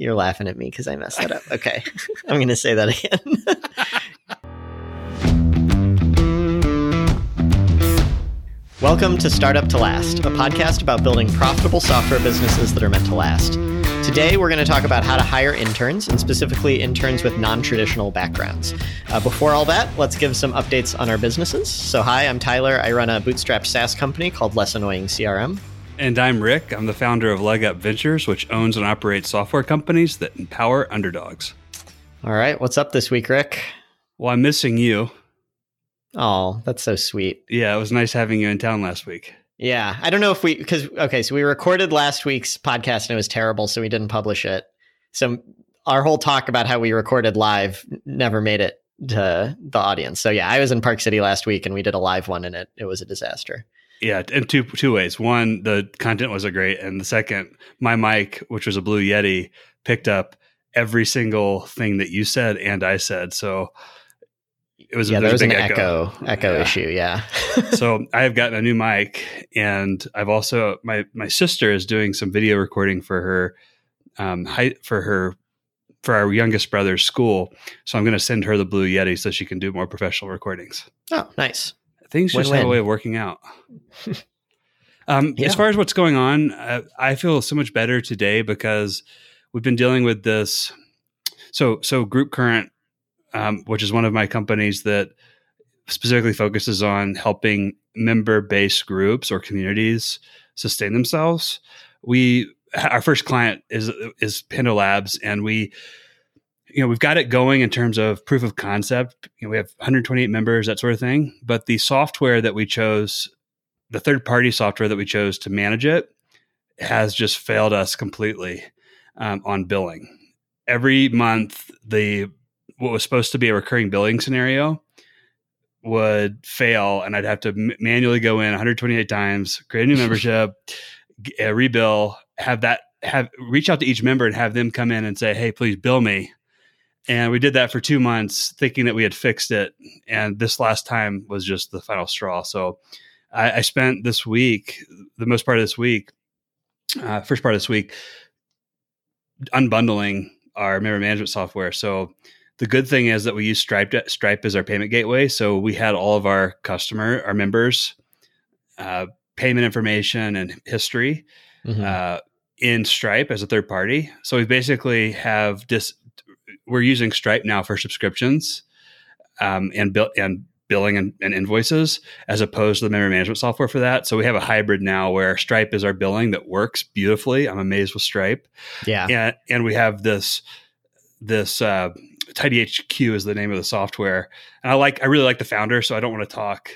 You're laughing at me because I messed that up. Okay. I'm going to say that again. Welcome to Startup to Last, a podcast about building profitable software businesses that are meant to last. Today, we're going to talk about how to hire interns, and specifically interns with non traditional backgrounds. Uh, before all that, let's give some updates on our businesses. So, hi, I'm Tyler. I run a bootstrap SaaS company called Less Annoying CRM. And I'm Rick. I'm the founder of Leg Up Ventures, which owns and operates software companies that empower underdogs. All right. What's up this week, Rick? Well, I'm missing you. Oh, that's so sweet. Yeah, it was nice having you in town last week. Yeah. I don't know if we, because, okay, so we recorded last week's podcast and it was terrible, so we didn't publish it. So our whole talk about how we recorded live never made it to the audience. So yeah, I was in Park City last week and we did a live one and it, it was a disaster. Yeah, in two two ways. One, the content wasn't great, and the second, my mic, which was a Blue Yeti, picked up every single thing that you said and I said. So it was yeah, there was an echo echo, echo yeah. issue. Yeah. so I have gotten a new mic, and I've also my my sister is doing some video recording for her um height for her for our youngest brother's school. So I'm going to send her the Blue Yeti so she can do more professional recordings. Oh, nice. Things just Win-win. have a way of working out. um, yeah. As far as what's going on, uh, I feel so much better today because we've been dealing with this. So, so Group Current um, which is one of my companies that specifically focuses on helping member based groups or communities sustain themselves. We our first client is is Pando Labs, and we you know we've got it going in terms of proof of concept. You know, we have 128 members, that sort of thing. But the software that we chose, the third party software that we chose to manage it, has just failed us completely um, on billing. Every month, the what was supposed to be a recurring billing scenario would fail and I'd have to m- manually go in 128 times, create a new membership, uh, rebill, have that have reach out to each member and have them come in and say, "Hey, please bill me." And we did that for 2 months thinking that we had fixed it and this last time was just the final straw. So I, I spent this week, the most part of this week, uh, first part of this week unbundling our member management software. So the good thing is that we use Stripe Stripe as our payment gateway. So we had all of our customer, our members, uh, payment information and history mm-hmm. uh, in Stripe as a third party. So we basically have this. We're using Stripe now for subscriptions um, and bill and billing and, and, invoices as opposed to the member management software for that. So we have a hybrid now where Stripe is our billing that works beautifully. I'm amazed with Stripe. Yeah, and and we have this this uh, TidyHQ is the name of the software, and I like I really like the founder, so I don't want to talk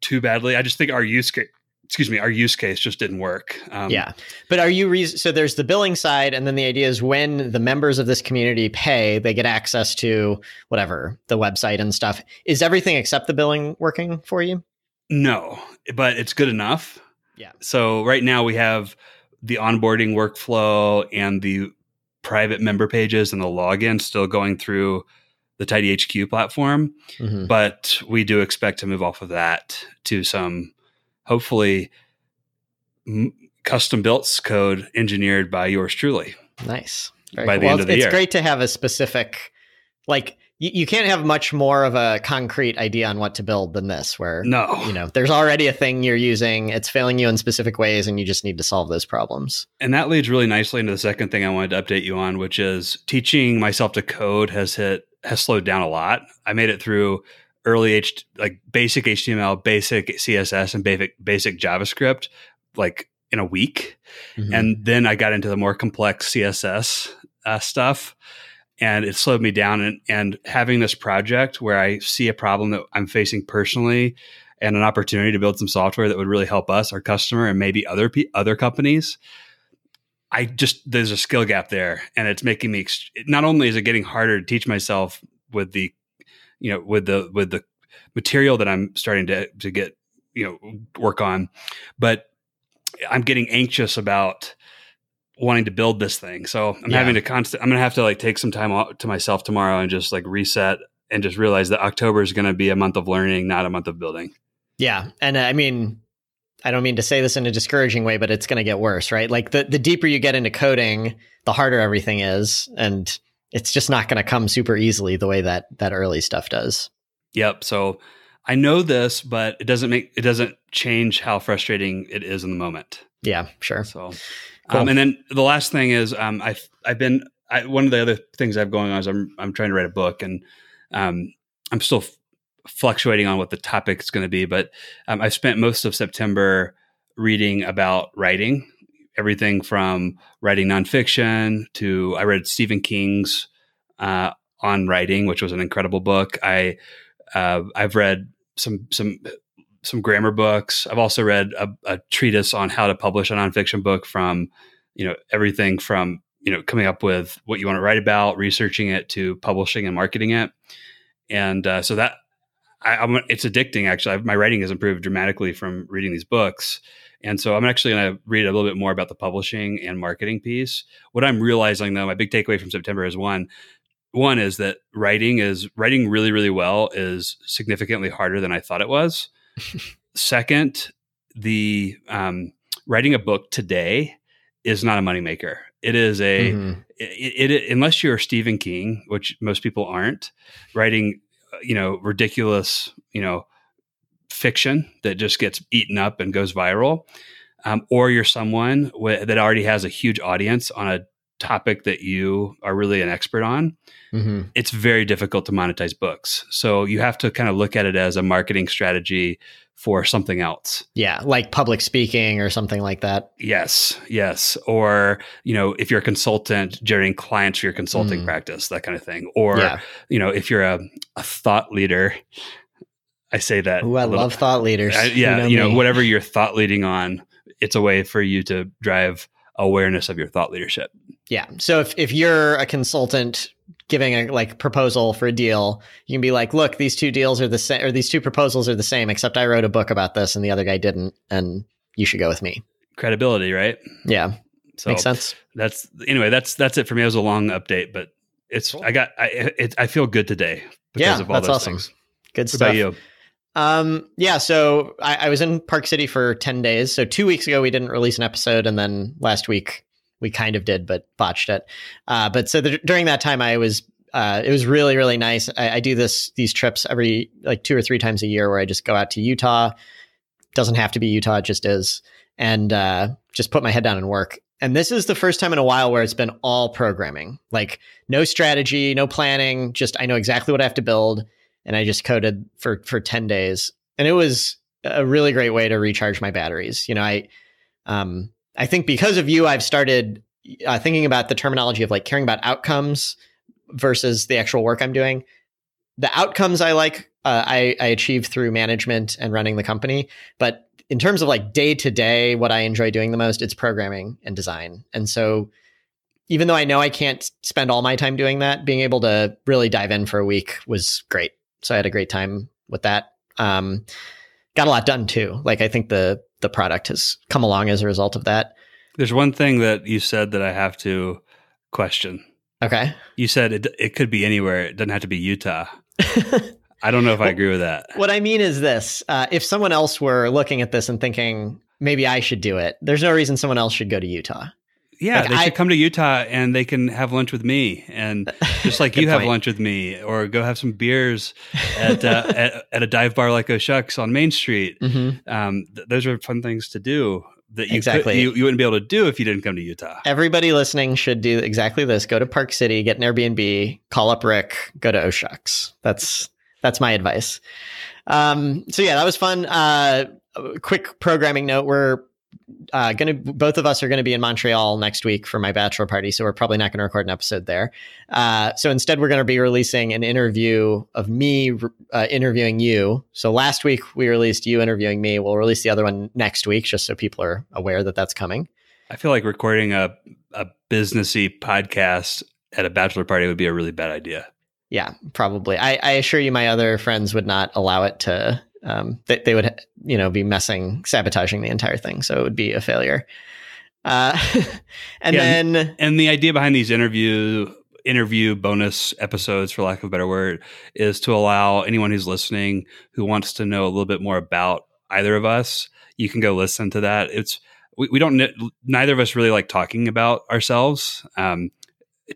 too badly. I just think our use case, excuse me, our use case just didn't work. Um, yeah, but are you re- so there's the billing side, and then the idea is when the members of this community pay, they get access to whatever the website and stuff. Is everything except the billing working for you? No, but it's good enough. Yeah. So right now we have the onboarding workflow and the private member pages and the login still going through the Tidy HQ platform. Mm-hmm. But we do expect to move off of that to some hopefully m- custom built code engineered by yours truly. Nice. Very by cool. the well, end of the it's year. It's great to have a specific, like you, you can't have much more of a concrete idea on what to build than this where no you know there's already a thing you're using it's failing you in specific ways and you just need to solve those problems and that leads really nicely into the second thing i wanted to update you on which is teaching myself to code has hit has slowed down a lot i made it through early H, like basic html basic css and basic basic javascript like in a week mm-hmm. and then i got into the more complex css uh, stuff and it slowed me down and, and having this project where i see a problem that i'm facing personally and an opportunity to build some software that would really help us our customer and maybe other other companies i just there's a skill gap there and it's making me not only is it getting harder to teach myself with the you know with the with the material that i'm starting to to get you know work on but i'm getting anxious about wanting to build this thing. So I'm yeah. having to constant. I'm gonna have to like take some time out to myself tomorrow and just like reset and just realize that October is going to be a month of learning, not a month of building. Yeah, and uh, I mean, I don't mean to say this in a discouraging way, but it's going to get worse, right? Like the, the deeper you get into coding, the harder everything is. And it's just not going to come super easily the way that that early stuff does. Yep. So I know this, but it doesn't make it doesn't change how frustrating it is in the moment. Yeah, sure. So, cool. um, and then the last thing is, um, I've I've been I, one of the other things I've going on is I'm I'm trying to write a book, and um, I'm still f- fluctuating on what the topic is going to be, but um, I've spent most of September reading about writing, everything from writing nonfiction to I read Stephen King's uh, on writing, which was an incredible book. I uh, I've read some some some grammar books. I've also read a, a, treatise on how to publish a nonfiction book from you know everything from you know coming up with what you want to write about, researching it, to publishing and marketing it. And uh, so that I, I'm, it's addicting. Actually, I've, my writing has improved dramatically from reading these books. And so I'm actually going to read a little bit more about the publishing and marketing piece. What I'm realizing though, my big takeaway from September is one, one is that writing is writing really really well is significantly harder than i thought it was second the um, writing a book today is not a moneymaker it is a mm-hmm. it, it, unless you're stephen king which most people aren't writing uh, you know ridiculous you know fiction that just gets eaten up and goes viral um, or you're someone w- that already has a huge audience on a topic that you are really an expert on, mm-hmm. it's very difficult to monetize books. So you have to kind of look at it as a marketing strategy for something else. Yeah, like public speaking or something like that. Yes, yes. Or, you know, if you're a consultant, generating clients for your consulting mm. practice, that kind of thing. Or, yeah. you know, if you're a, a thought leader, I say that. Ooh, I little, love thought leaders. I, yeah, you know, you know whatever you're thought leading on, it's a way for you to drive awareness of your thought leadership. Yeah. So if, if you're a consultant giving a like proposal for a deal, you can be like, look, these two deals are the same or these two proposals are the same, except I wrote a book about this and the other guy didn't, and you should go with me. Credibility, right? Yeah. So Makes sense. That's anyway, that's that's it for me. It was a long update, but it's cool. I got I it, I feel good today because yeah, of all that's those awesome. things. Good what stuff. About you? Um, yeah, so I, I, was in Park City for 10 days. So two weeks ago, we didn't release an episode. And then last week, we kind of did, but botched it. Uh, but so the, during that time, I was uh, it was really really nice. I, I, do this these trips every like two or three times a year where I just go out to Utah. Doesn't have to be Utah, it just is, and uh, just put my head down and work. And this is the first time in a while where it's been all programming, like no strategy, no planning. Just I know exactly what I have to build, and I just coded for for ten days, and it was a really great way to recharge my batteries. You know, I um, I think because of you, I've started uh, thinking about the terminology of like caring about outcomes versus the actual work I'm doing. The outcomes I like, uh, I, I achieve through management and running the company. But in terms of like day to day, what I enjoy doing the most, it's programming and design. And so even though I know I can't spend all my time doing that, being able to really dive in for a week was great. So I had a great time with that. Um, got a lot done too. Like I think the the product has come along as a result of that. There's one thing that you said that I have to question. Okay. You said it it could be anywhere. It doesn't have to be Utah. I don't know if I agree with that. What I mean is this: uh, if someone else were looking at this and thinking maybe I should do it, there's no reason someone else should go to Utah. Yeah, like they I, should come to Utah and they can have lunch with me, and just like you have lunch with me, or go have some beers at uh, at, at, a dive bar like O'Shucks on Main Street. Mm-hmm. Um, th- those are fun things to do that you exactly could, you, you wouldn't be able to do if you didn't come to Utah. Everybody listening should do exactly this: go to Park City, get an Airbnb, call up Rick, go to O'Shucks. That's that's my advice. Um, so yeah, that was fun. Uh, quick programming note: we're uh, gonna both of us are gonna be in Montreal next week for my bachelor party, so we're probably not gonna record an episode there. Uh, so instead, we're gonna be releasing an interview of me uh, interviewing you. So last week we released you interviewing me. We'll release the other one next week, just so people are aware that that's coming. I feel like recording a a businessy podcast at a bachelor party would be a really bad idea. Yeah, probably. I, I assure you, my other friends would not allow it to um, they, they would you know be messing sabotaging the entire thing so it would be a failure uh, and yeah, then and the idea behind these interview interview bonus episodes for lack of a better word is to allow anyone who's listening who wants to know a little bit more about either of us you can go listen to that. It's we, we don't neither of us really like talking about ourselves um,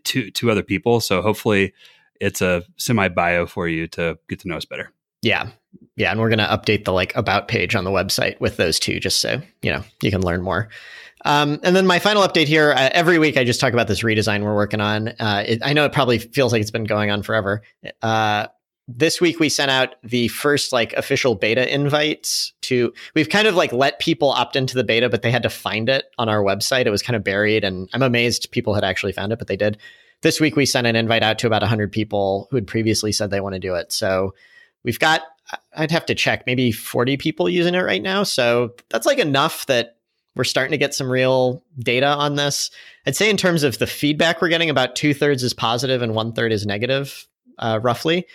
to to other people. So hopefully, it's a semi bio for you to get to know us better. Yeah, yeah, and we're going to update the like about page on the website with those two, just so you know you can learn more. Um, and then my final update here. Uh, every week, I just talk about this redesign we're working on. Uh, it, I know it probably feels like it's been going on forever. Uh, this week we sent out the first like official beta invites to we've kind of like let people opt into the beta but they had to find it on our website it was kind of buried and i'm amazed people had actually found it but they did this week we sent an invite out to about 100 people who had previously said they want to do it so we've got i'd have to check maybe 40 people using it right now. So that's like enough that we're starting to get some real data on this. I'd say in terms of the feedback we're getting about two-thirds is positive and one-third is negative uh, roughly.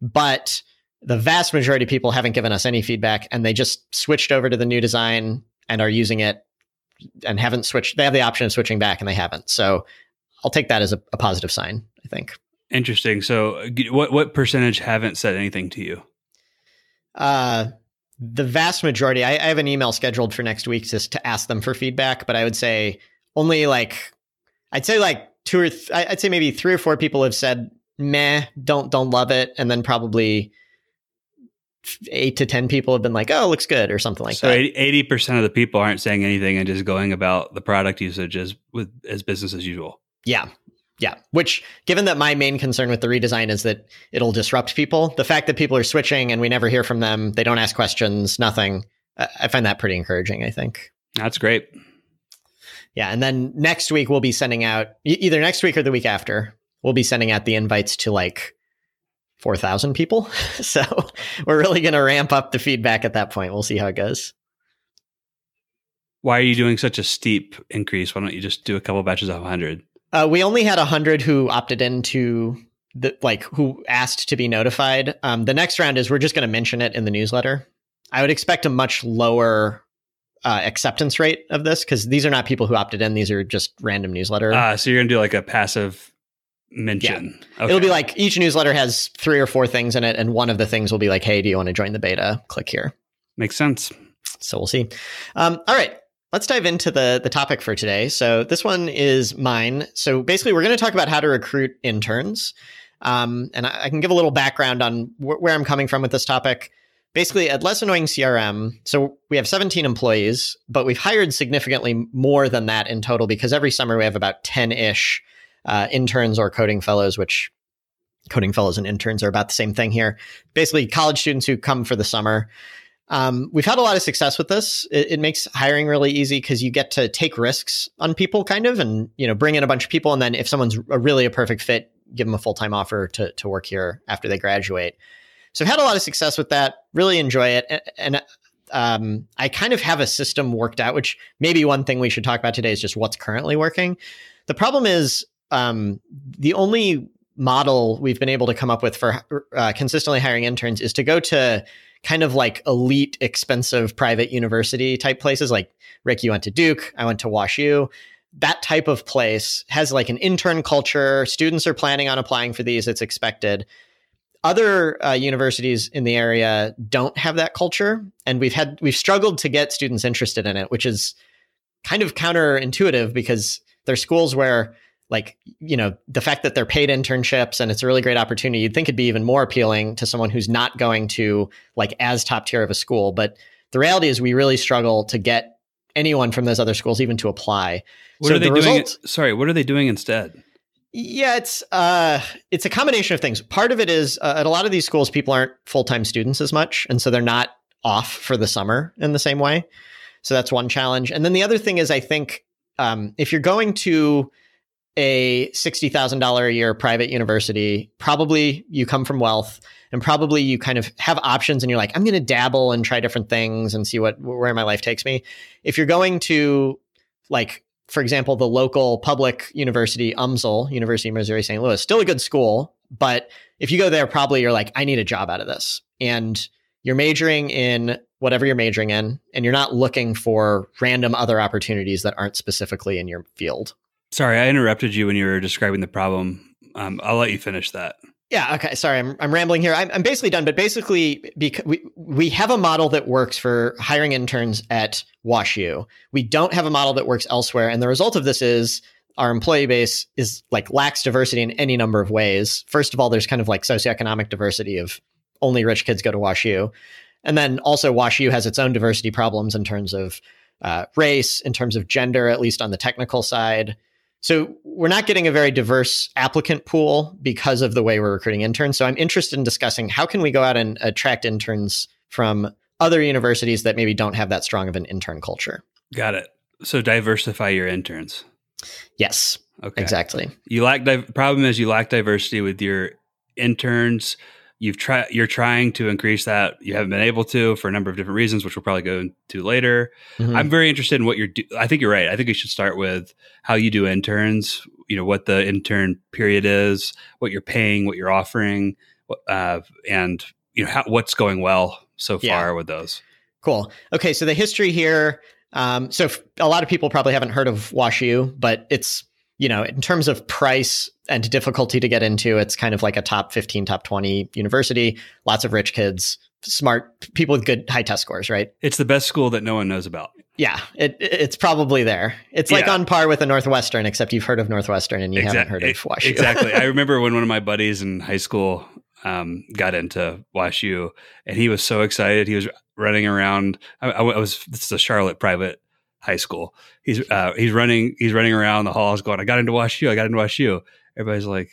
But the vast majority of people haven't given us any feedback and they just switched over to the new design and are using it and haven't switched they have the option of switching back and they haven't. So i'll take that as a, a positive sign i think. Interesting. So what what percentage haven't said anything to you uh the vast majority I, I have an email scheduled for next week just to ask them for feedback but i would say only like i'd say like two or th- i'd say maybe three or four people have said meh, don't don't love it, and then probably eight to ten people have been like, oh, looks good or something like so that. So eighty percent of the people aren't saying anything and just going about the product usage as with as business as usual. Yeah. Yeah. Which, given that my main concern with the redesign is that it'll disrupt people, the fact that people are switching and we never hear from them, they don't ask questions, nothing, I find that pretty encouraging, I think. That's great. Yeah. And then next week, we'll be sending out either next week or the week after, we'll be sending out the invites to like 4,000 people. so we're really going to ramp up the feedback at that point. We'll see how it goes. Why are you doing such a steep increase? Why don't you just do a couple batches of 100? Uh, we only had 100 who opted into the like who asked to be notified. Um, the next round is we're just going to mention it in the newsletter. I would expect a much lower uh, acceptance rate of this because these are not people who opted in; these are just random newsletter. Uh, so you're going to do like a passive mention. Yeah. Okay. It'll be like each newsletter has three or four things in it, and one of the things will be like, "Hey, do you want to join the beta? Click here." Makes sense. So we'll see. Um, all right, let's dive into the the topic for today. So this one is mine. So basically, we're going to talk about how to recruit interns, um, and I, I, can give a little background on wh- where I'm coming from with this topic. Basically, at Less Annoying CRM, so we have 17 employees, but we've hired significantly more than that in total because every summer we have about 10 ish uh, interns or coding fellows, which coding fellows and interns are about the same thing here. Basically, college students who come for the summer. Um, we've had a lot of success with this. It, it makes hiring really easy because you get to take risks on people, kind of, and you know, bring in a bunch of people, and then if someone's a really a perfect fit, give them a full time offer to to work here after they graduate. So I've had a lot of success with that. Really enjoy it, and, and um, I kind of have a system worked out. Which maybe one thing we should talk about today is just what's currently working. The problem is um, the only model we've been able to come up with for uh, consistently hiring interns is to go to kind of like elite, expensive private university type places. Like Rick, you went to Duke, I went to WashU. That type of place has like an intern culture. Students are planning on applying for these. It's expected. Other uh, universities in the area don't have that culture, and we've had we've struggled to get students interested in it, which is kind of counterintuitive because they're schools where like you know the fact that they're paid internships and it's a really great opportunity you'd think it'd be even more appealing to someone who's not going to like as top tier of a school. But the reality is we really struggle to get anyone from those other schools even to apply. What so are they the doing result, sorry what are they doing instead? Yeah it's uh it's a combination of things. Part of it is uh, at a lot of these schools people aren't full-time students as much and so they're not off for the summer in the same way. So that's one challenge. And then the other thing is i think um, if you're going to a $60,000 a year private university, probably you come from wealth and probably you kind of have options and you're like, I'm going to dabble and try different things and see what, where my life takes me. If you're going to like, for example, the local public university, UMSL, University of Missouri St. Louis, still a good school, but if you go there, probably you're like, I need a job out of this. And you're majoring in whatever you're majoring in, and you're not looking for random other opportunities that aren't specifically in your field. Sorry, I interrupted you when you were describing the problem. Um, I'll let you finish that. Yeah. Okay. Sorry, I'm, I'm rambling here. I'm, I'm basically done. But basically, because we we have a model that works for hiring interns at WashU. We don't have a model that works elsewhere, and the result of this is our employee base is like lacks diversity in any number of ways. First of all, there's kind of like socioeconomic diversity of only rich kids go to WashU, and then also WashU has its own diversity problems in terms of uh, race, in terms of gender, at least on the technical side. So we're not getting a very diverse applicant pool because of the way we're recruiting interns. So I'm interested in discussing how can we go out and attract interns from other universities that maybe don't have that strong of an intern culture. Got it. So diversify your interns. Yes. Okay. Exactly. You lack di- problem is you lack diversity with your interns you've tried you're trying to increase that. You haven't been able to for a number of different reasons which we'll probably go into later. Mm-hmm. i'm very interested in what you're do- i think you're right. I think you should start with how you do interns you know what the intern period is what you're paying what you're offering uh, and you know how, what's going well so far yeah. with those. Cool. Okay so the history here um, so f- a lot of people probably haven't heard of washu but it's you know, in terms of price and difficulty to get into, it's kind of like a top 15, top 20 university, lots of rich kids, smart people with good high test scores, right? It's the best school that no one knows about. Yeah, it, it's probably there. It's like yeah. on par with a Northwestern, except you've heard of Northwestern and you haven't heard of WashU. exactly. I remember when one of my buddies in high school um, got into WashU, and he was so excited. He was running around. I, I was this is a Charlotte private high school. He's uh, he's running he's running around the halls going, I got into Wash U, I got into Wash U. Everybody's like,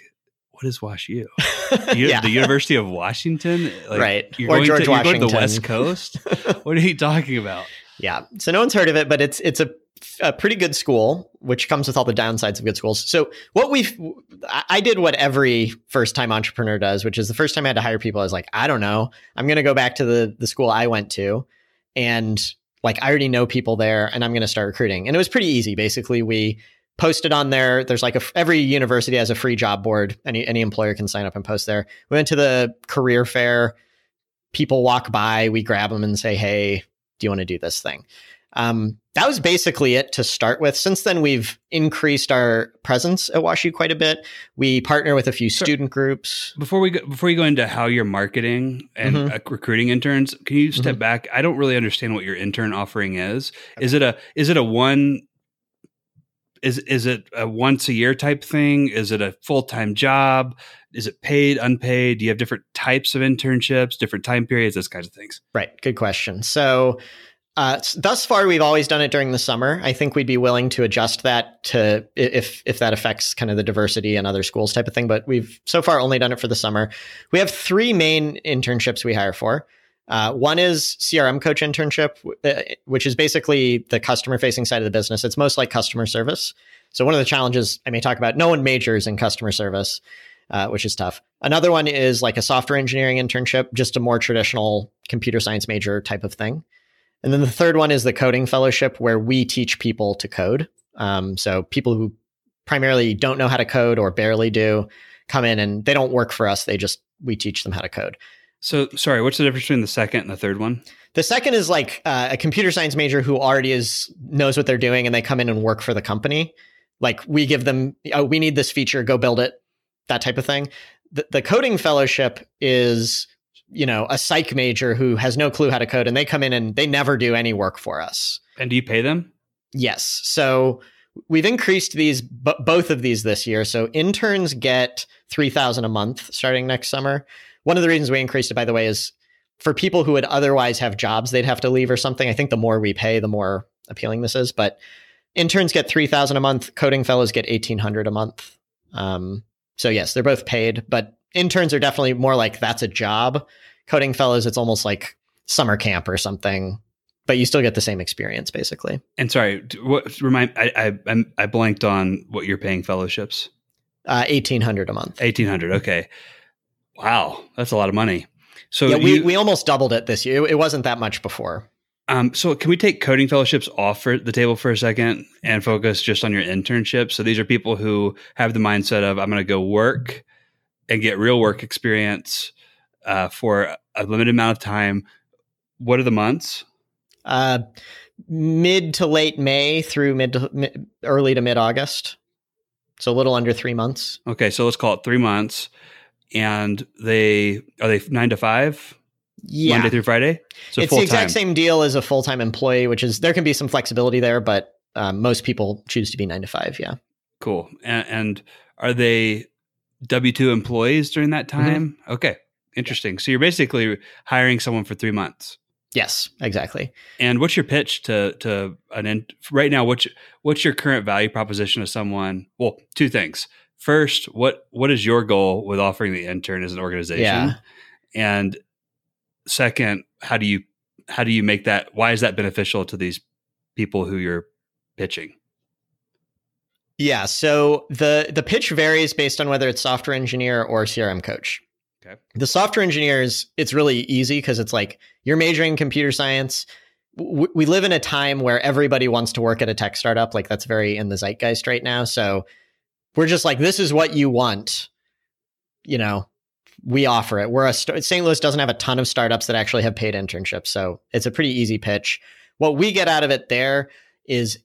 what is WashU? yeah. The University of Washington? Like, right. You're, or going George to, you're going to the West Coast? what are you talking about? Yeah. So no one's heard of it, but it's it's a, a pretty good school, which comes with all the downsides of good schools. So what we've I did what every first time entrepreneur does, which is the first time I had to hire people, I was like, I don't know. I'm gonna go back to the the school I went to and like I already know people there and I'm going to start recruiting. And it was pretty easy. Basically, we posted on there. There's like a, every university has a free job board. Any any employer can sign up and post there. We went to the career fair. People walk by, we grab them and say, "Hey, do you want to do this thing?" Um, that was basically it to start with. Since then, we've increased our presence at WashU quite a bit. We partner with a few student groups. Before we go, before you go into how you're marketing and mm-hmm. uh, recruiting interns, can you step mm-hmm. back? I don't really understand what your intern offering is. Okay. Is it a is it a one is is it a once a year type thing? Is it a full time job? Is it paid, unpaid? Do you have different types of internships, different time periods, those kinds of things? Right. Good question. So uh, thus far, we've always done it during the summer. I think we'd be willing to adjust that to if if that affects kind of the diversity and other schools type of thing. But we've so far only done it for the summer. We have three main internships we hire for. Uh, one is CRM coach internship, uh, which is basically the customer facing side of the business. It's most like customer service. So one of the challenges I may talk about, no one majors in customer service, uh, which is tough. Another one is like a software engineering internship, just a more traditional computer science major type of thing. And then the third one is the coding fellowship, where we teach people to code. Um, so people who primarily don't know how to code or barely do come in and they don't work for us. They just, we teach them how to code. So, sorry, what's the difference between the second and the third one? The second is like uh, a computer science major who already is knows what they're doing, and they come in and work for the company. Like we give them, oh, we need this feature, go build it, that type of thing. The, the coding fellowship is you know, a psych major who has no clue how to code and they come in and they never do any work for us. And do you pay them? Yes. So we've increased these b- both of these this year. So interns get 3000 a month starting next summer. One of the reasons we increased it by the way is for people who would otherwise have jobs they'd have to leave or something. I think the more we pay, the more appealing this is, but interns get 3000 a month, coding fellows get 1800 a month. Um, so yes, they're both paid, but interns are definitely more like that's a job. Coding fellows, it's almost like summer camp or something, but you still get the same experience basically. And sorry, what remind I I I blanked on what you're paying fellowships. Uh, eighteen hundred a month. Eighteen hundred. Okay. Wow, that's a lot of money. So yeah, we you, we almost doubled it this year. It, it wasn't that much before. Um, so can we take coding fellowships off for the table for a second and focus just on your internship? So these are people who have the mindset of I'm going to go work and get real work experience uh, for a limited amount of time. What are the months? Uh, mid to late May through mid, to, mid early to mid August. So a little under three months. Okay, so let's call it three months. and they are they nine to five? Yeah. Monday through Friday. So it's the exact same deal as a full time employee, which is there can be some flexibility there, but um, most people choose to be nine to five. Yeah. Cool. And, and are they W two employees during that mm-hmm. time? Mm-hmm. Okay. Interesting. So you're basically hiring someone for three months. Yes, exactly. And what's your pitch to to an in, right now? What's what's your current value proposition to someone? Well, two things. First, what what is your goal with offering the intern as an organization? Yeah. And second, how do you how do you make that? Why is that beneficial to these people who you're pitching? Yeah, so the the pitch varies based on whether it's software engineer or CRM coach. Okay. The software engineers, it's really easy because it's like you're majoring in computer science. W- we live in a time where everybody wants to work at a tech startup. Like that's very in the zeitgeist right now. So we're just like, this is what you want. You know, we offer it. We're a St. Louis doesn't have a ton of startups that actually have paid internships, so it's a pretty easy pitch. What we get out of it there is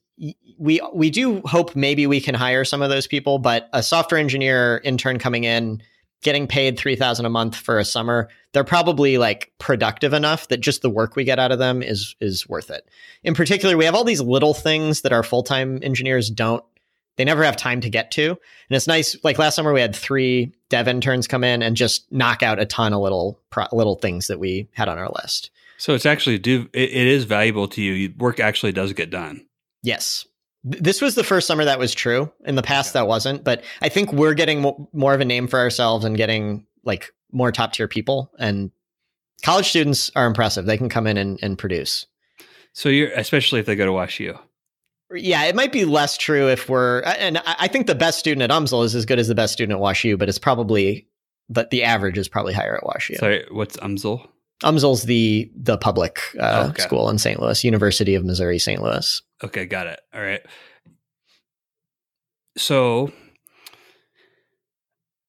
we we do hope maybe we can hire some of those people, but a software engineer intern coming in getting paid 3000 a month for a summer they're probably like productive enough that just the work we get out of them is is worth it. In particular we have all these little things that our full-time engineers don't they never have time to get to. And it's nice like last summer we had three dev interns come in and just knock out a ton of little little things that we had on our list. So it's actually do it is valuable to you work actually does get done yes this was the first summer that was true. In the past, that wasn't. But I think we're getting mo- more of a name for ourselves and getting like more top tier people. And college students are impressive. They can come in and, and produce. So you're especially if they go to WashU. Yeah, it might be less true if we're, and I think the best student at UMSL is as good as the best student at WashU, but it's probably, but the average is probably higher at WashU. Sorry, what's UMSL? UMSL's the the public uh, okay. school in St. Louis, University of Missouri St. Louis. Okay, got it. All right. So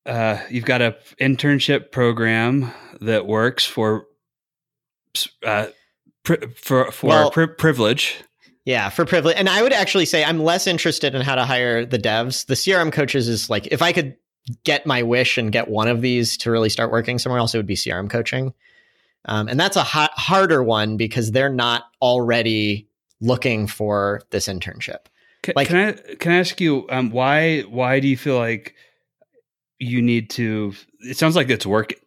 uh, you've got a internship program that works for uh, pri- for for well, pri- privilege. Yeah, for privilege. And I would actually say I'm less interested in how to hire the devs. The CRM coaches is like if I could get my wish and get one of these to really start working somewhere else, it would be CRM coaching. Um, and that's a ha- harder one because they're not already looking for this internship. Can, like, can I can I ask you um, why why do you feel like you need to? It sounds like it's working.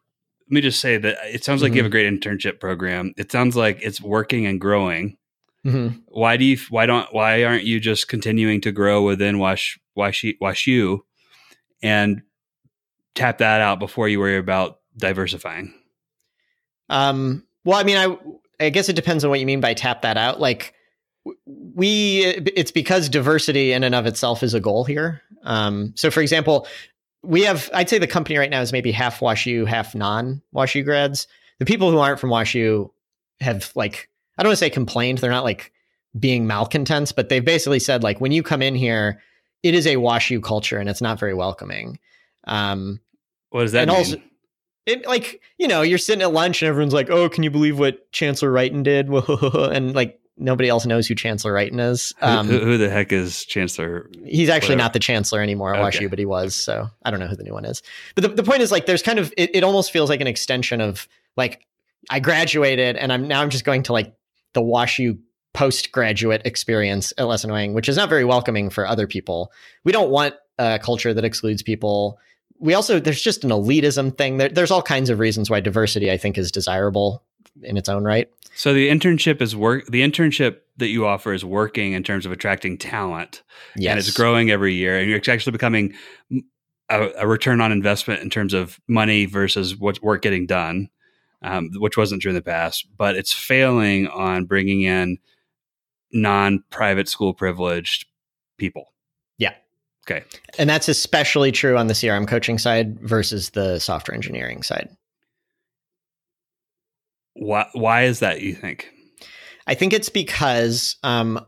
Let me just say that it sounds like mm-hmm. you have a great internship program. It sounds like it's working and growing. Mm-hmm. Why do you? Why don't? Why aren't you just continuing to grow within Wash Wash WashU and tap that out before you worry about diversifying? Um. Well, I mean, I I guess it depends on what you mean by tap that out. Like we it's because diversity in and of itself is a goal here. Um, so, for example, we have I'd say the company right now is maybe half WashU, half non WashU grads. The people who aren't from WashU have like I don't want to say complained. They're not like being malcontents, but they've basically said like when you come in here, it is a WashU culture and it's not very welcoming. Um, what does that and mean? Also, it like you know you're sitting at lunch and everyone's like, "Oh, can you believe what Chancellor Wrighton did?" and like nobody else knows who Chancellor Wrighton is. Um, who, who, the heck is Chancellor? He's actually whatever. not the Chancellor anymore at okay. WashU, but he was. So I don't know who the new one is. But the, the point is, like, there's kind of it, it almost feels like an extension of like I graduated and I'm now I'm just going to like the WashU postgraduate experience at Less Annoying, which is not very welcoming for other people. We don't want a culture that excludes people. We also there's just an elitism thing. There, there's all kinds of reasons why diversity I think is desirable in its own right. So the internship is work. The internship that you offer is working in terms of attracting talent, yes. and it's growing every year, and you're actually becoming a, a return on investment in terms of money versus what work getting done, um, which wasn't true in the past. But it's failing on bringing in non-private school privileged people. Yeah. Okay. And that's especially true on the CRM coaching side versus the software engineering side. Why, why is that, you think? I think it's because, um,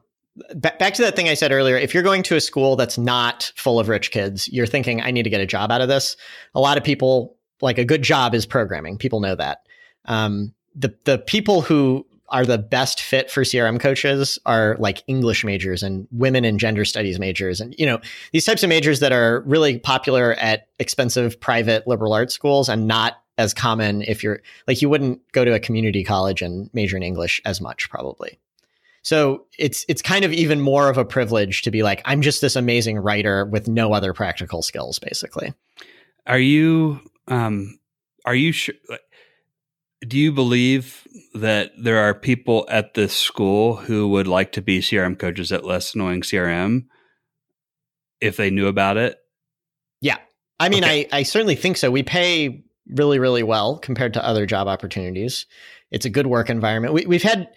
back to that thing I said earlier, if you're going to a school that's not full of rich kids, you're thinking, I need to get a job out of this. A lot of people, like a good job is programming. People know that. Um, the, the people who are the best fit for CRM coaches are like English majors and women and gender studies majors. And, you know, these types of majors that are really popular at expensive private liberal arts schools and not as common if you're like, you wouldn't go to a community college and major in English as much, probably. So it's it's kind of even more of a privilege to be like I'm just this amazing writer with no other practical skills basically. Are you um are you sure do you believe that there are people at this school who would like to be CRM coaches at less annoying CRM if they knew about it? Yeah. I mean, okay. I, I certainly think so. We pay really, really well compared to other job opportunities. It's a good work environment. We, have had.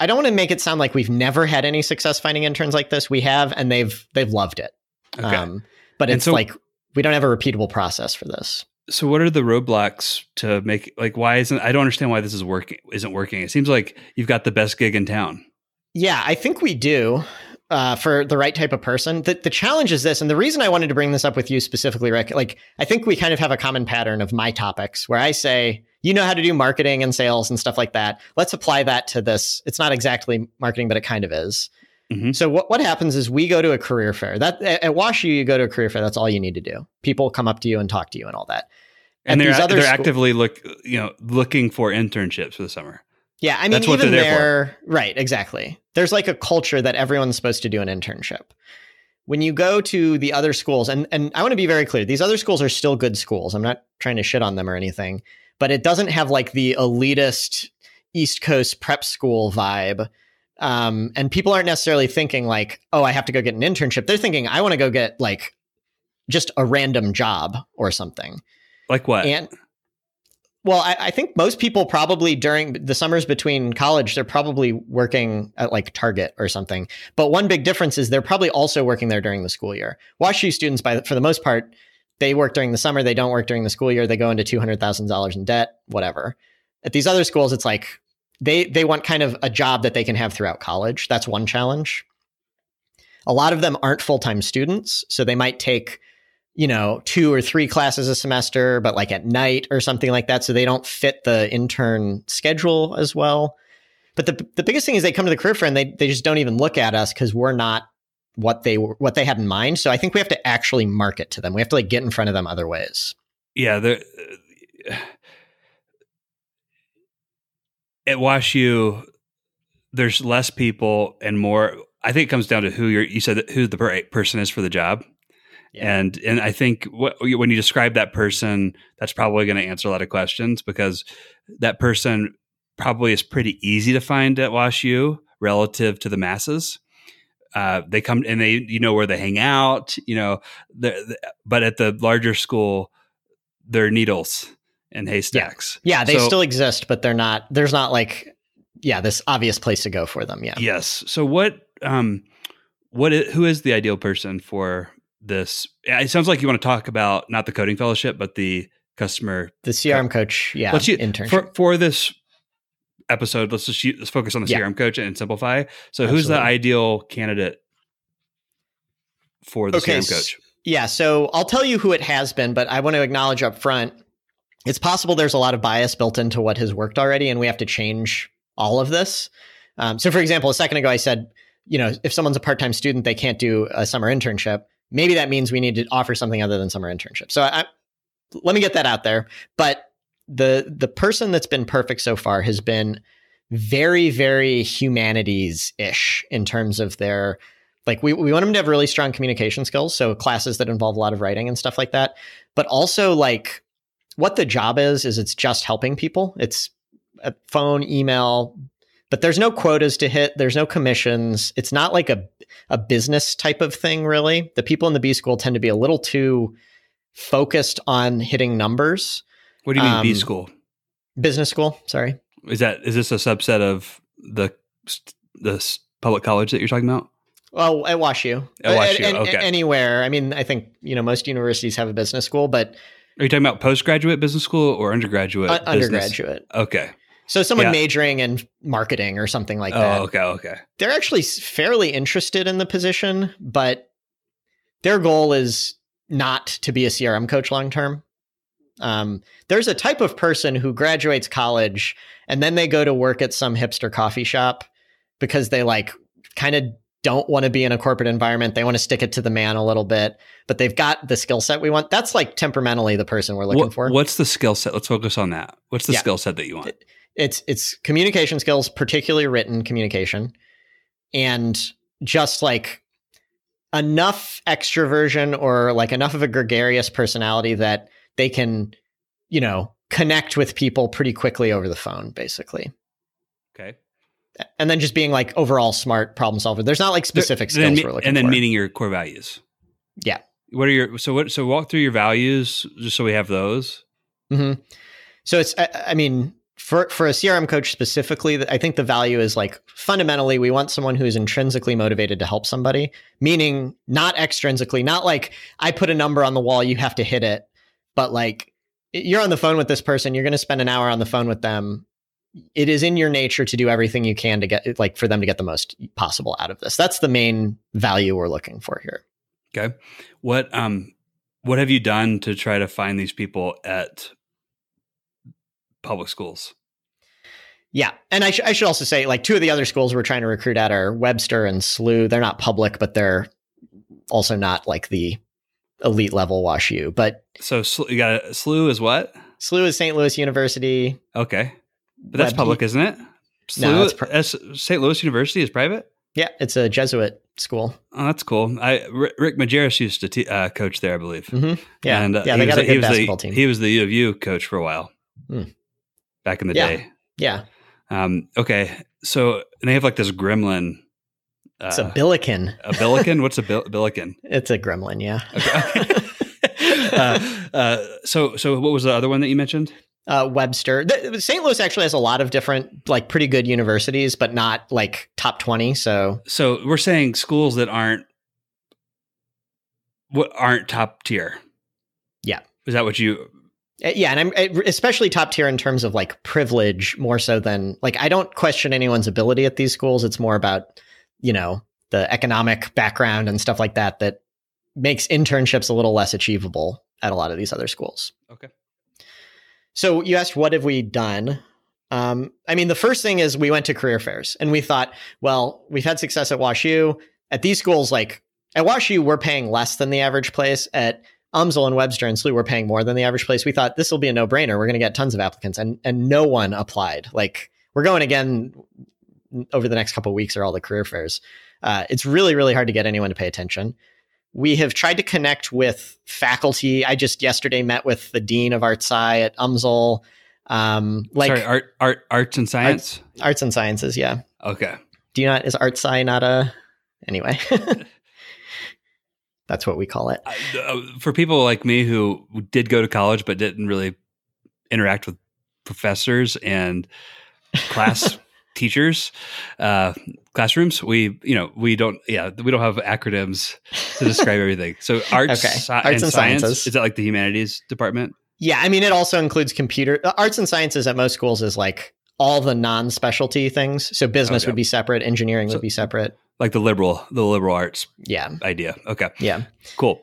I don't want to make it sound like we've never had any success finding interns like this. We have, and they've they've loved it. Okay. Um, but it's so, like we don't have a repeatable process for this so what are the roadblocks to make like why isn't I don't understand why this is working isn't working. It seems like you've got the best gig in town. Yeah, I think we do. Uh, for the right type of person. The, the challenge is this, and the reason I wanted to bring this up with you specifically, Rick, like I think we kind of have a common pattern of my topics where I say, you know how to do marketing and sales and stuff like that. Let's apply that to this. It's not exactly marketing, but it kind of is. Mm-hmm. So what, what happens is we go to a career fair. That at WashU, you go to a career fair. That's all you need to do. People come up to you and talk to you and all that. And they're they're school- actively look you know looking for internships for the summer. Yeah, I mean, That's even there, right, exactly. There's like a culture that everyone's supposed to do an internship. When you go to the other schools, and and I want to be very clear, these other schools are still good schools. I'm not trying to shit on them or anything, but it doesn't have like the elitist East Coast prep school vibe um, and people aren't necessarily thinking like, oh, I have to go get an internship. They're thinking, I want to go get like just a random job or something. Like what? And well, I, I, think most people probably during the summers between college, they're probably working at like Target or something. But one big difference is they're probably also working there during the school year. WashU students, by for the most part, they work during the summer. They don't work during the school year. They go into two hundred thousand dollars in debt, whatever. At these other schools, it's like they they want kind of a job that they can have throughout college. That's one challenge. A lot of them aren't full-time students, so they might take you know, two or three classes a semester, but like at night or something like that. So they don't fit the intern schedule as well. But the the biggest thing is they come to the career fair and they they just don't even look at us because we're not what they what they had in mind. So I think we have to actually market to them. We have to like get in front of them other ways. Yeah, the at WashU, there's less people and more. I think it comes down to who you're. You said who the person is for the job, yeah. and and I think what, when you describe that person, that's probably going to answer a lot of questions because that person probably is pretty easy to find at WashU relative to the masses. Uh, they come and they you know where they hang out, you know, the, but at the larger school, they're needles and haystacks. Yeah, yeah they so, still exist, but they're not. There's not like yeah this obvious place to go for them. Yeah. Yes. So what um what is, who is the ideal person for this? It sounds like you want to talk about not the coding fellowship, but the customer the CRM co- coach. Yeah, let's intern for for this episode. Let's just let's focus on the yeah. CRM coach and simplify. So, Absolutely. who's the ideal candidate for the okay, CRM coach? Yeah, so I'll tell you who it has been, but I want to acknowledge up front it's possible there's a lot of bias built into what has worked already, and we have to change all of this. Um, so, for example, a second ago, I said, you know, if someone's a part time student, they can't do a summer internship. Maybe that means we need to offer something other than summer internships. So, I, let me get that out there. But the the person that's been perfect so far has been very, very humanities ish in terms of their like we, we want them to have really strong communication skills so classes that involve a lot of writing and stuff like that but also like what the job is is it's just helping people. It's a phone, email, but there's no quotas to hit. There's no commissions. It's not like a a business type of thing, really. The people in the B school tend to be a little too focused on hitting numbers. What do you mean um, B school? Business school. Sorry. Is that is this a subset of the the public college that you're talking about? Well, at WashU. At WashU. At, okay. Anywhere. I mean, I think you know most universities have a business school, but are you talking about postgraduate business school or undergraduate? Uh, undergraduate. Okay. So someone yeah. majoring in marketing or something like that. Oh, okay, okay. They're actually fairly interested in the position, but their goal is not to be a CRM coach long term. Um, there's a type of person who graduates college and then they go to work at some hipster coffee shop because they like kind of don't want to be in a corporate environment. They want to stick it to the man a little bit, but they've got the skill set we want. That's like temperamentally the person we're looking what, for. What's the skill set? Let's focus on that. What's the yeah. skill set that you want? It's it's communication skills, particularly written communication, and just like enough extroversion or like enough of a gregarious personality that they can, you know, connect with people pretty quickly over the phone, basically. Okay. And then just being like overall smart problem solver. There's not like specific skills then, we're looking And then for. meeting your core values. Yeah. What are your so what so walk through your values just so we have those. Mm-hmm. So it's I, I mean for for a CRM coach specifically, I think the value is like fundamentally we want someone who is intrinsically motivated to help somebody, meaning not extrinsically, not like I put a number on the wall, you have to hit it, but like you're on the phone with this person, you're going to spend an hour on the phone with them. It is in your nature to do everything you can to get like for them to get the most possible out of this. That's the main value we're looking for here. Okay. What um what have you done to try to find these people at public schools. Yeah. And I, sh- I should also say, like, two of the other schools we're trying to recruit at are Webster and SLU. They're not public, but they're also not like the elite level Wash U. But so you got SLU is what? SLU is St. Louis University. Okay. But that's Web- public, isn't it? SLU, no, it's pr- St. Louis University is private? Yeah, it's a Jesuit school. Oh, that's cool. I Rick Majerus used to uh, coach there, I believe. Mm-hmm. Yeah, and uh, yeah, they got a good basketball the, team. He was the U of U coach for a while. Mm back in the yeah. day. Yeah. Um, okay. So and they have like this gremlin. Uh, it's a billiken. A billiken? What's a bil- billiken? It's a gremlin. Yeah. Okay. uh, uh, so, so what was the other one that you mentioned? Uh, Webster. The, St. Louis actually has a lot of different, like, pretty good universities, but not like top twenty. So, so we're saying schools that aren't what aren't top tier. Yeah. Is that what you uh, yeah, and I'm uh, especially top tier in terms of like privilege more so than like I don't question anyone's ability at these schools. It's more about, you know, the economic background and stuff like that that makes internships a little less achievable at a lot of these other schools. Okay. So you asked what have we done? Um, I mean, the first thing is we went to career fairs and we thought, well, we've had success at WashU. At these schools, like at WashU, we're paying less than the average place. At UMSL and Webster and SLU were paying more than the average place. We thought this will be a no brainer. We're going to get tons of applicants, and and no one applied. Like we're going again over the next couple weeks or all the career fairs. Uh, it's really really hard to get anyone to pay attention. We have tried to connect with faculty. I just yesterday met with the dean of Arts Sci at UMSL. Um, like Sorry, art, art, arts and science. Arts, arts and sciences, yeah. Okay. Do you not is Arts Sci not a anyway? That's what we call it. Uh, for people like me who did go to college but didn't really interact with professors and class teachers, uh, classrooms, we you know we don't yeah we don't have acronyms to describe everything. So arts, okay. arts and, and science sciences. is that like the humanities department? Yeah, I mean it also includes computer uh, arts and sciences at most schools is like all the non-specialty things. So business okay. would be separate, engineering so, would be separate like the liberal the liberal arts yeah. idea. Okay. Yeah. Cool.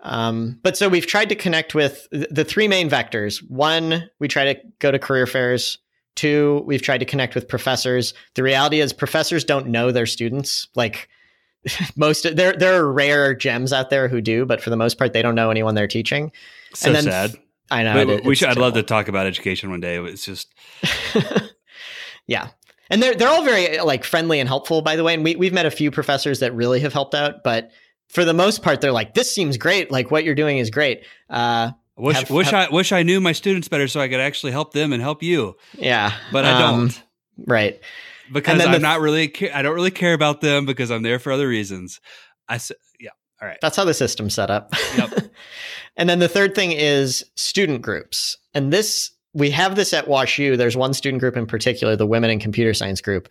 Um, but so we've tried to connect with the three main vectors. One we try to go to career fairs. Two we've tried to connect with professors. The reality is professors don't know their students. Like most there there are rare gems out there who do but for the most part they don't know anyone they're teaching. So and then, sad. I know it, we should i'd love to talk about education one day it's just yeah and they're they're all very like friendly and helpful by the way. And we, we've met a few professors that really have helped out. But for the most part they're like this seems great. Like what you're doing is great. Uh wish have, wish have, i wish i knew my students better so i could actually help them and help you. Yeah but i don't. um, right because i'm the, not really i don't really care about them because i'm there for other reasons. I yeah all right. That's how the system's set up. Yep. And then the third thing is student groups. And this we have this at WashU. There's one student group in particular, the Women in Computer Science group,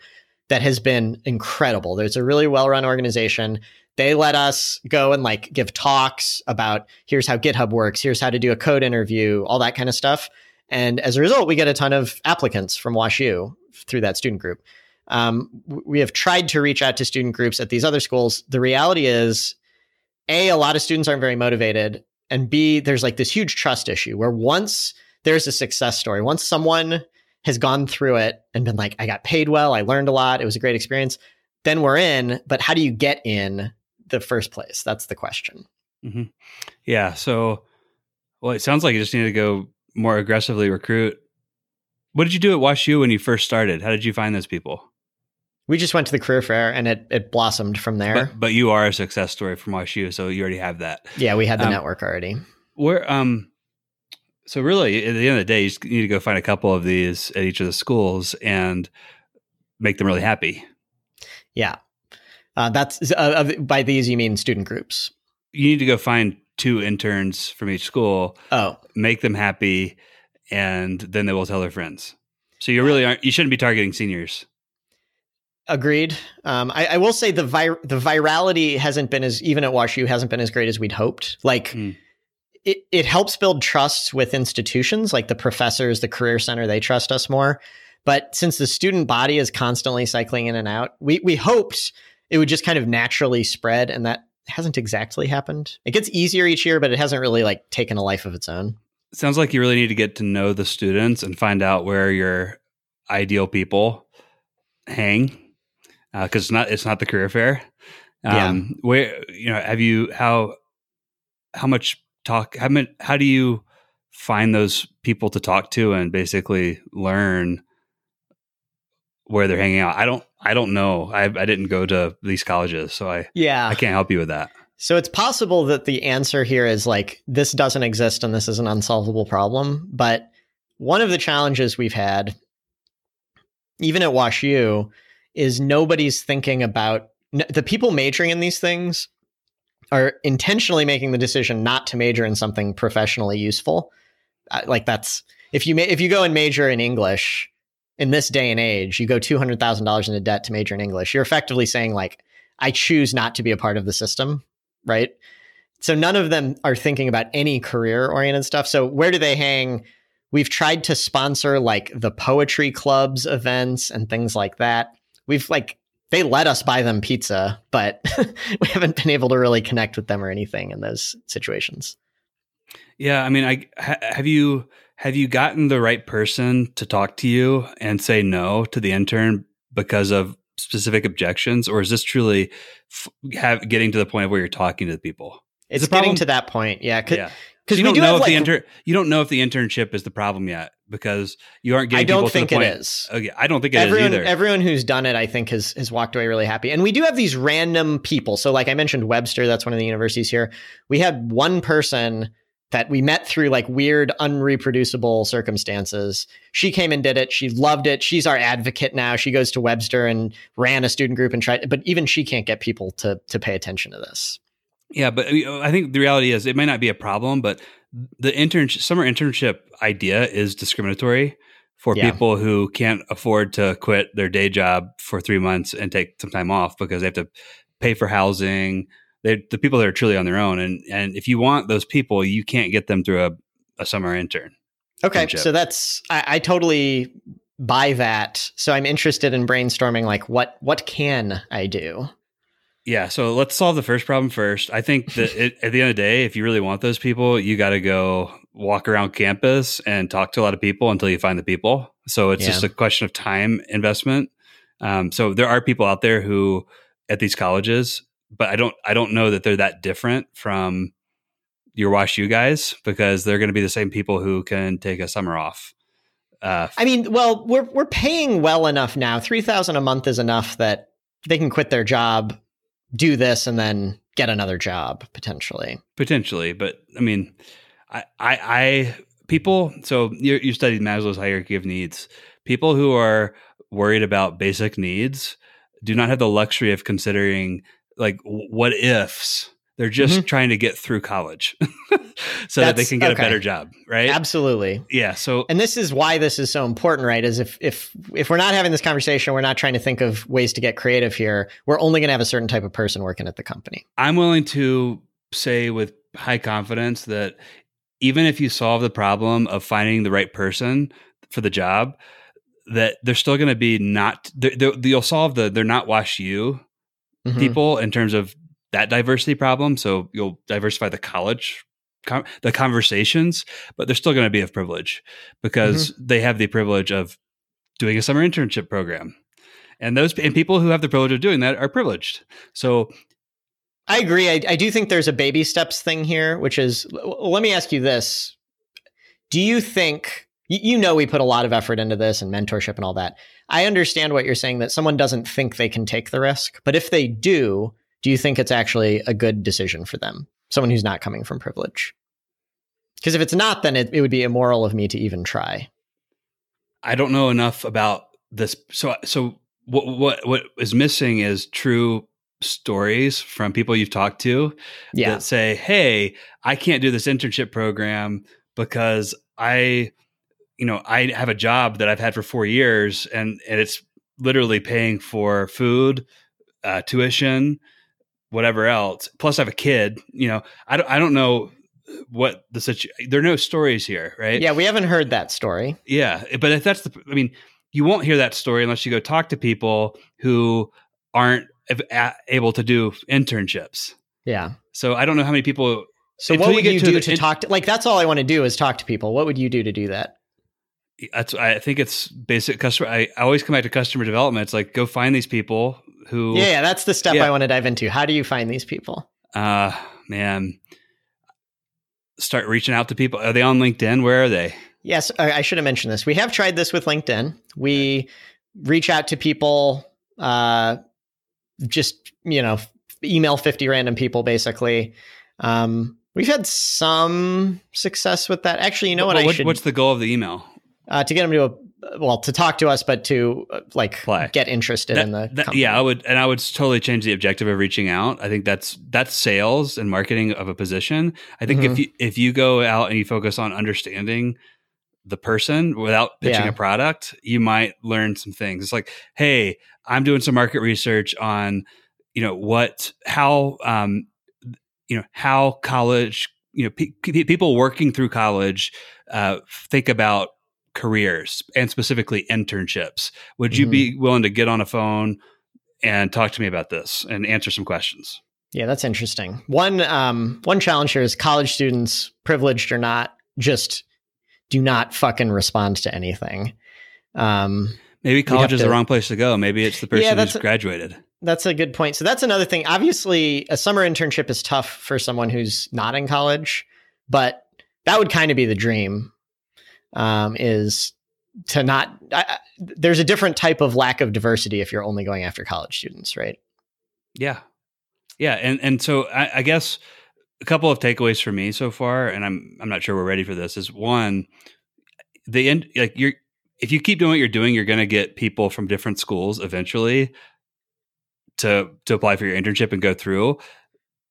that has been incredible. There's a really well run organization. They let us go and like give talks about here's how GitHub works, here's how to do a code interview, all that kind of stuff. And as a result, we get a ton of applicants from WashU through that student group. Um, we have tried to reach out to student groups at these other schools. The reality is, a, a lot of students aren't very motivated and B, there's like this huge trust issue where once there's a success story, once someone has gone through it and been like, I got paid well, I learned a lot, it was a great experience, then we're in. But how do you get in the first place? That's the question. Mm-hmm. Yeah. So, well, it sounds like you just need to go more aggressively recruit. What did you do at WashU when you first started? How did you find those people? We just went to the career fair and it, it blossomed from there. But, but you are a success story from WashU, so you already have that. Yeah, we had the um, network already. Where um so really at the end of the day, you need to go find a couple of these at each of the schools and make them really happy. Yeah. Uh, that's uh, by these you mean student groups. You need to go find two interns from each school. Oh, make them happy, and then they will tell their friends. So you really aren't. You shouldn't be targeting seniors. Agreed. Um, I, I, will say the vir- the virality hasn't been as even at WashU hasn't been as great as we'd hoped. Like mm. It, it helps build trust with institutions like the professors, the career center. They trust us more. But since the student body is constantly cycling in and out, we we hoped it would just kind of naturally spread, and that hasn't exactly happened. It gets easier each year, but it hasn't really like taken a life of its own. sounds like you really need to get to know the students and find out where your ideal people hang because uh, it's not it's not the career fair. Um, yeah. Where you know have you how how much talk how how do you find those people to talk to and basically learn where they're hanging out? I don't I don't know. I I didn't go to these colleges, so I yeah I can't help you with that. So it's possible that the answer here is like this doesn't exist and this is an unsolvable problem. But one of the challenges we've had, even at WashU, is nobody's thinking about the people majoring in these things are intentionally making the decision not to major in something professionally useful. Uh, like that's if you ma- if you go and major in English in this day and age, you go two hundred thousand dollars into debt to major in English. You're effectively saying like, I choose not to be a part of the system, right? So none of them are thinking about any career oriented stuff. So where do they hang? We've tried to sponsor like the poetry clubs events and things like that we've like they let us buy them pizza, but we haven't been able to really connect with them or anything in those situations. Yeah, I mean, I ha, have you have you gotten the right person to talk to you and say no to the intern because of specific objections, or is this truly f- have getting to the point where you're talking to the people? It's getting to that point, yeah. yeah, because you don't know if like, the inter- you don't know if the internship is the problem yet because you aren't getting. I don't think it is. Okay, I don't think it everyone, is either. Everyone who's done it, I think, has has walked away really happy. And we do have these random people. So, like I mentioned, Webster. That's one of the universities here. We had one person that we met through like weird, unreproducible circumstances. She came and did it. She loved it. She's our advocate now. She goes to Webster and ran a student group and tried, but even she can't get people to to pay attention to this. Yeah, but uh, I think the reality is it might not be a problem, but the intern summer internship idea is discriminatory for yeah. people who can't afford to quit their day job for three months and take some time off because they have to pay for housing. They the people that are truly on their own, and and if you want those people, you can't get them through a, a summer intern. Okay, internship. so that's I, I totally buy that. So I'm interested in brainstorming like what what can I do? Yeah, so let's solve the first problem first. I think that it, at the end of the day, if you really want those people, you got to go walk around campus and talk to a lot of people until you find the people. So it's yeah. just a question of time investment. Um, so there are people out there who at these colleges, but I don't I don't know that they're that different from your Wash WashU guys because they're going to be the same people who can take a summer off. Uh, I mean, well, we're we're paying well enough now. Three thousand a month is enough that they can quit their job do this and then get another job potentially. Potentially, but I mean, I, I, I people. So you, you studied Maslow's hierarchy of needs. People who are worried about basic needs do not have the luxury of considering like what ifs they're just mm-hmm. trying to get through college so That's, that they can get okay. a better job, right? Absolutely. Yeah. So And this is why this is so important, right? Is if if if we're not having this conversation, we're not trying to think of ways to get creative here. We're only going to have a certain type of person working at the company. I'm willing to say with high confidence that even if you solve the problem of finding the right person for the job, that they're still going to be not they're, they're, you'll solve the they're not WashU mm-hmm. people in terms of that diversity problem. So you'll diversify the college com- the conversations, but they're still going to be of privilege because mm-hmm. they have the privilege of doing a summer internship program. And those and people who have the privilege of doing that are privileged. So I agree. I, I do think there's a baby steps thing here, which is let me ask you this. Do you think you know we put a lot of effort into this and mentorship and all that. I understand what you're saying that someone doesn't think they can take the risk, but if they do, do you think it's actually a good decision for them? Someone who's not coming from privilege. Because if it's not, then it, it would be immoral of me to even try. I don't know enough about this. So, so what what what is missing is true stories from people you've talked to yeah. that say, "Hey, I can't do this internship program because I, you know, I have a job that I've had for four years, and and it's literally paying for food, uh, tuition, whatever else. Plus, I have a kid. You know, I don't I don't know what the situation. There are no stories here, right? Yeah, we haven't heard that story. Yeah, but if that's the, I mean, you won't hear that story unless you go talk to people who aren't able to do internships. Yeah. So I don't know how many people. So what would you, you do to, to talk to? Like that's all I want to do is talk to people. What would you do to do that? That's I think it's basic customer. I, I always come back to customer development. It's like go find these people who. Yeah, yeah that's the step yeah. I want to dive into. How do you find these people? Uh man, start reaching out to people. Are they on LinkedIn? Where are they? Yes, I should have mentioned this. We have tried this with LinkedIn. We reach out to people, uh, just you know, email fifty random people basically. Um, we've had some success with that. Actually, you know what? what I should. What's the goal of the email? Uh, to get them to a well to talk to us, but to uh, like Play. get interested that, in the that, yeah. I would and I would totally change the objective of reaching out. I think that's that's sales and marketing of a position. I think mm-hmm. if you if you go out and you focus on understanding the person without pitching yeah. a product, you might learn some things. It's like, hey, I'm doing some market research on, you know, what, how, um, you know, how college, you know, pe- people working through college uh, think about careers and specifically internships. Would you be mm-hmm. willing to get on a phone and talk to me about this and answer some questions? Yeah, that's interesting. One um, one challenge here is college students, privileged or not, just do not fucking respond to anything. Um, Maybe college is to, the wrong place to go. Maybe it's the person yeah, who's graduated. That's a good point. So that's another thing. Obviously, a summer internship is tough for someone who's not in college, but that would kind of be the dream. Um, is to not. I, there's a different type of lack of diversity if you're only going after college students, right? Yeah, yeah, and and so I, I guess a couple of takeaways for me so far, and I'm I'm not sure we're ready for this. Is one, the end like you're if you keep doing what you're doing, you're going to get people from different schools eventually to to apply for your internship and go through.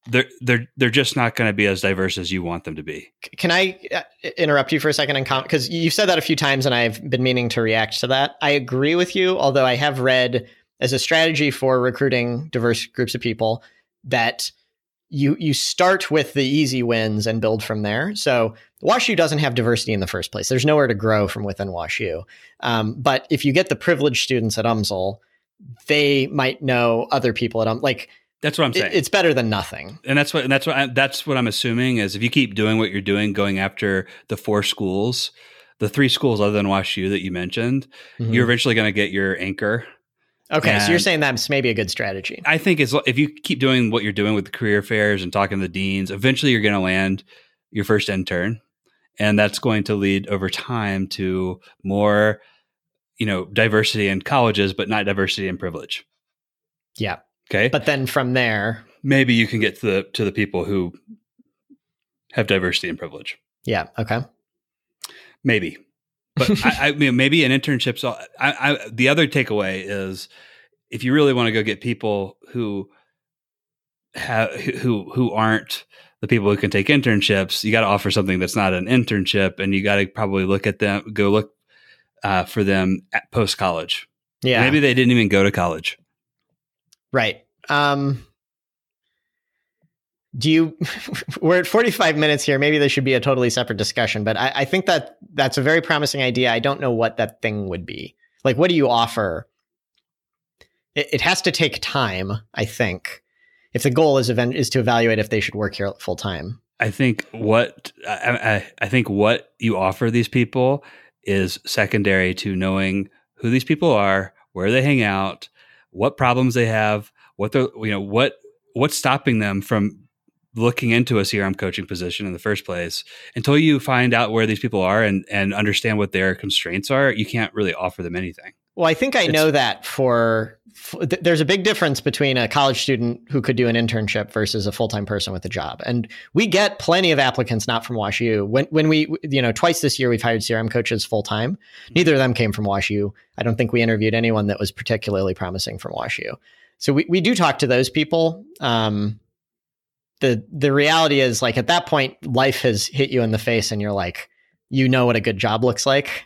They're they're they're just not going to be as diverse as you want them to be. Can I uh, interrupt you for a second and comment because you've said that a few times, and I've been meaning to react to that. I agree with you, although I have read as a strategy for recruiting diverse groups of people that you you start with the easy wins and build from there. So WashU doesn't have diversity in the first place. There's nowhere to grow from within WashU. Um, but if you get the privileged students at UMSL, they might know other people at um like that's what I'm saying. It's better than nothing. And that's what and that's what I, that's what I'm assuming is if you keep doing what you're doing, going after the four schools, the three schools other than WashU that you mentioned, mm-hmm. you're eventually going to get your anchor Okay, and so you're saying that's maybe a good strategy. I think it's if you keep doing what you're doing with the career fairs and talking to the deans, eventually you're going to land your first intern, and that's going to lead over time to more, you know, diversity in colleges, but not diversity in privilege. Yeah. Okay. But then from there, maybe you can get to the to the people who have diversity and privilege. Yeah. Okay. Maybe. But I, I, mean, maybe an internship. So I, I, the other takeaway is if you really want to go get people who have who who aren't the people who can take internships, you got to offer something that's not an internship, and you got to probably look at them, go look uh, for them at post college. Yeah, maybe they didn't even go to college. Right. Um, do you we're at 45 minutes here. Maybe there should be a totally separate discussion but I, I, think that that's a very promising idea. I don't know what that thing would be. Like what do you offer? It, it has to take time i think if the goal is event is to evaluate if they should work here full time I think what I, I, I think what you offer these people is secondary to knowing who these people are, where they hang out, what problems they have, what the you know what what's stopping them from looking into a CRM coaching position in the first place. Until you find out where these people are and and understand what their constraints are, you can't really offer them anything. Well, I think I it's, know that for, for th- there's a big difference between a college student who could do an internship versus a full-time person with a job. And we get plenty of applicants not from WashU. When when we you know twice this year we've hired CRM coaches full-time. Mm-hmm. Neither of them came from WashU. I don't think we interviewed anyone that was particularly promising from WashU. So we, we do talk to those people. Um, the the reality is like at that point life has hit you in the face and you're like you know what a good job looks like.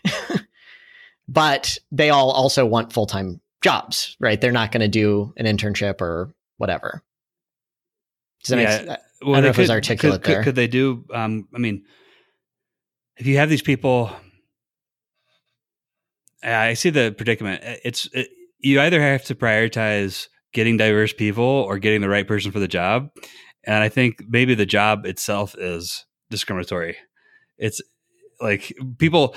but they all also want full time jobs, right? They're not going to do an internship or whatever. Does that yeah. make sense? Well, I don't know if it was articulate could, there. Could, they do? Um, I mean, if you have these people, I see the predicament. It's it, you either have to prioritize getting diverse people or getting the right person for the job, and I think maybe the job itself is discriminatory. It's like people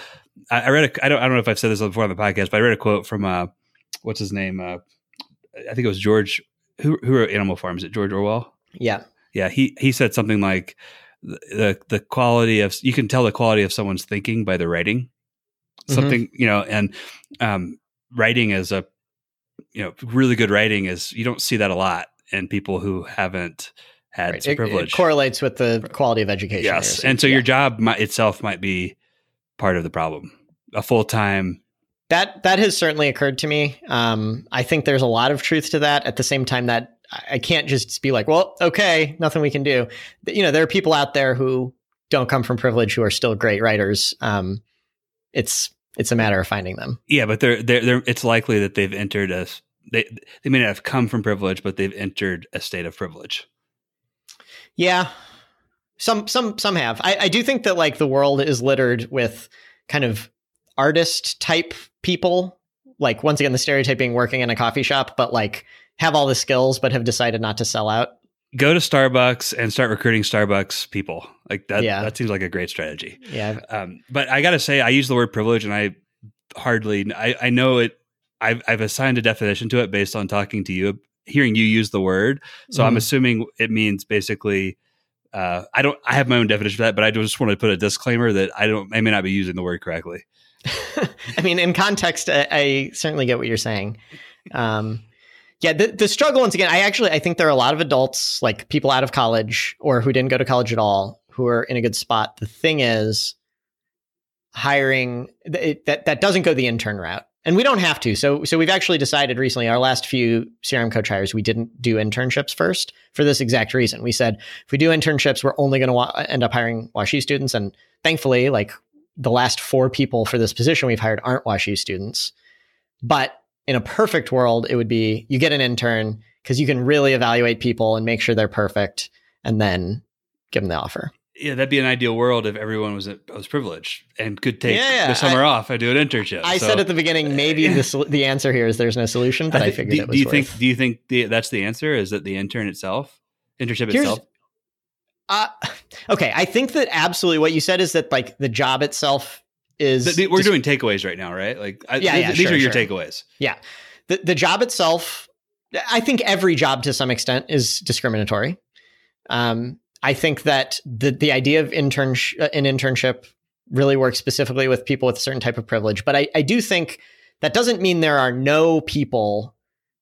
I, I read a, I don't I don't know if I've said this before on the podcast, but I read a quote from uh, what's his name? Uh, I think it was George who who wrote Animal Farm. Is it George Orwell? Yeah, yeah. He he said something like the the quality of you can tell the quality of someone's thinking by the writing. Mm-hmm. Something mm-hmm. you know, and um, writing is a you know really good writing is you don't see that a lot in people who haven't had right. it, privilege. It correlates with the quality of education. Yes, and so yeah. your job might, itself might be part of the problem. A full time that that has certainly occurred to me. Um, I think there's a lot of truth to that. At the same time, that I can't just be like, well, okay, nothing we can do. You know, there are people out there who don't come from privilege who are still great writers. Um, it's it's a matter of finding them. Yeah, but they're they're, they're it's likely that they've entered a they they may not have come from privilege, but they've entered a state of privilege. Yeah, some some some have. I, I do think that like the world is littered with kind of artist type people. Like once again, the stereotyping working in a coffee shop, but like have all the skills, but have decided not to sell out. Go to Starbucks and start recruiting Starbucks people. Like that. Yeah. That seems like a great strategy. Yeah. Um, but I got to say, I use the word privilege, and I hardly. I, I know it. I've, I've assigned a definition to it based on talking to you, hearing you use the word. So mm. I'm mm-hmm. assuming it means basically uh, I don't. I have my own definition for that, but I just want to put a disclaimer that I don't. I may not be using the word correctly. I mean, in context, I, I, certainly get what you're saying. Um, yeah, the, the struggle once again. I actually I think there are a lot of adults, like people out of college or who didn't go to college at all, who are in a good spot. The thing is, hiring it, that that doesn't go the intern route and we don't have to. So, so we've actually decided recently, our last few CRM coach hires, we didn't do internships first for this exact reason. We said if we do internships, we're only going to wa- end up hiring WashU students, and thankfully, like the last four people for this position we've hired aren't WashU students. But in a perfect world, it would be you get an intern because you can really evaluate people and make sure they're perfect, and then give them the offer yeah, that'd be an ideal world if everyone was was privileged and could take yeah, the summer I, off and do an internship. I so, said at the beginning, maybe the the answer here is there's no solution, but I, I figured do, it was. Do you worth. think? Do you think the, that's the answer? Is that the intern itself, internship Here's, itself? Uh, okay, I think that absolutely what you said is that like the job itself is. The, we're doing takeaways right now, right? Like, I, yeah, yeah, these sure, are your sure. takeaways. Yeah, the the job itself. I think every job to some extent is discriminatory. Um, I think that the the idea of intern uh, an internship really works specifically with people with a certain type of privilege. But I, I do think that doesn't mean there are no people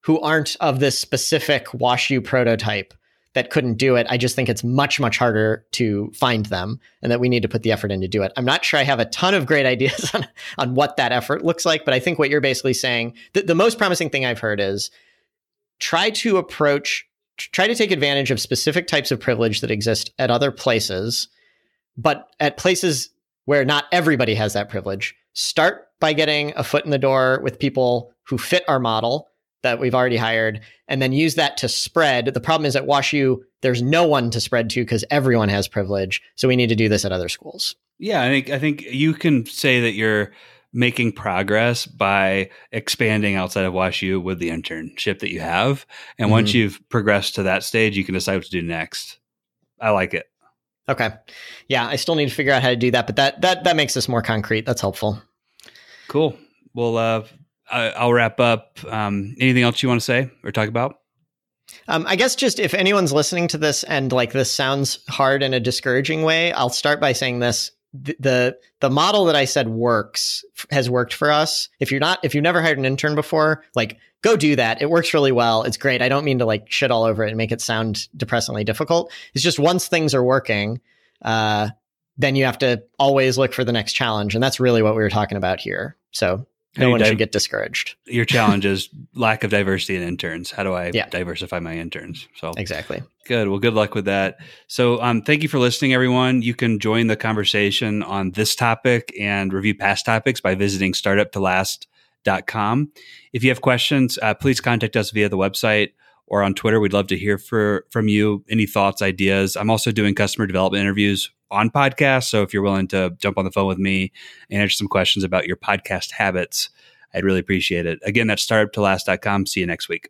who aren't of this specific WashU prototype that couldn't do it. I just think it's much, much harder to find them and that we need to put the effort in to do it. I'm not sure I have a ton of great ideas on, on what that effort looks like, but I think what you're basically saying, the, the most promising thing I've heard is try to approach try to take advantage of specific types of privilege that exist at other places, but at places where not everybody has that privilege. Start by getting a foot in the door with people who fit our model that we've already hired, and then use that to spread. The problem is at WashU, there's no one to spread to because everyone has privilege. So we need to do this at other schools. Yeah, I think I think you can say that you're making progress by expanding outside of WashU with the internship that you have. And mm-hmm. once you've progressed to that stage, you can decide what to do next. I like it. Okay. Yeah, I still need to figure out how to do that, but that that that makes this more concrete. That's helpful. Cool. Well, uh, I, will wrap up. Um, anything else you want to say or talk about? Um, I guess just if anyone's listening to this and like this sounds hard in a discouraging way, I'll start by saying this: the the, the model that I said works has worked for us. If you're not, if you've never hired an intern before, like go do that. It works really well. It's great. I don't mean to like shit all over it and make it sound depressingly difficult. It's just once things are working, uh, then you have to always look for the next challenge, and that's really what we were talking about here. So no one should get discouraged. Your challenge is lack of diversity in interns. How do I yeah. diversify my interns? So exactly. Good. Well, good luck with that. So, um, thank you for listening, everyone. You can join the conversation on this topic and review past topics by visiting startuptolast.com. If you have questions, uh, please contact us via the website or on Twitter. We'd love to hear for, from you. Any thoughts, ideas? I'm also doing customer development interviews on podcasts. So if you're willing to jump on the phone with me and answer some questions about your podcast habits, I'd really appreciate it. Again, that's startuptolast.com. See you next week.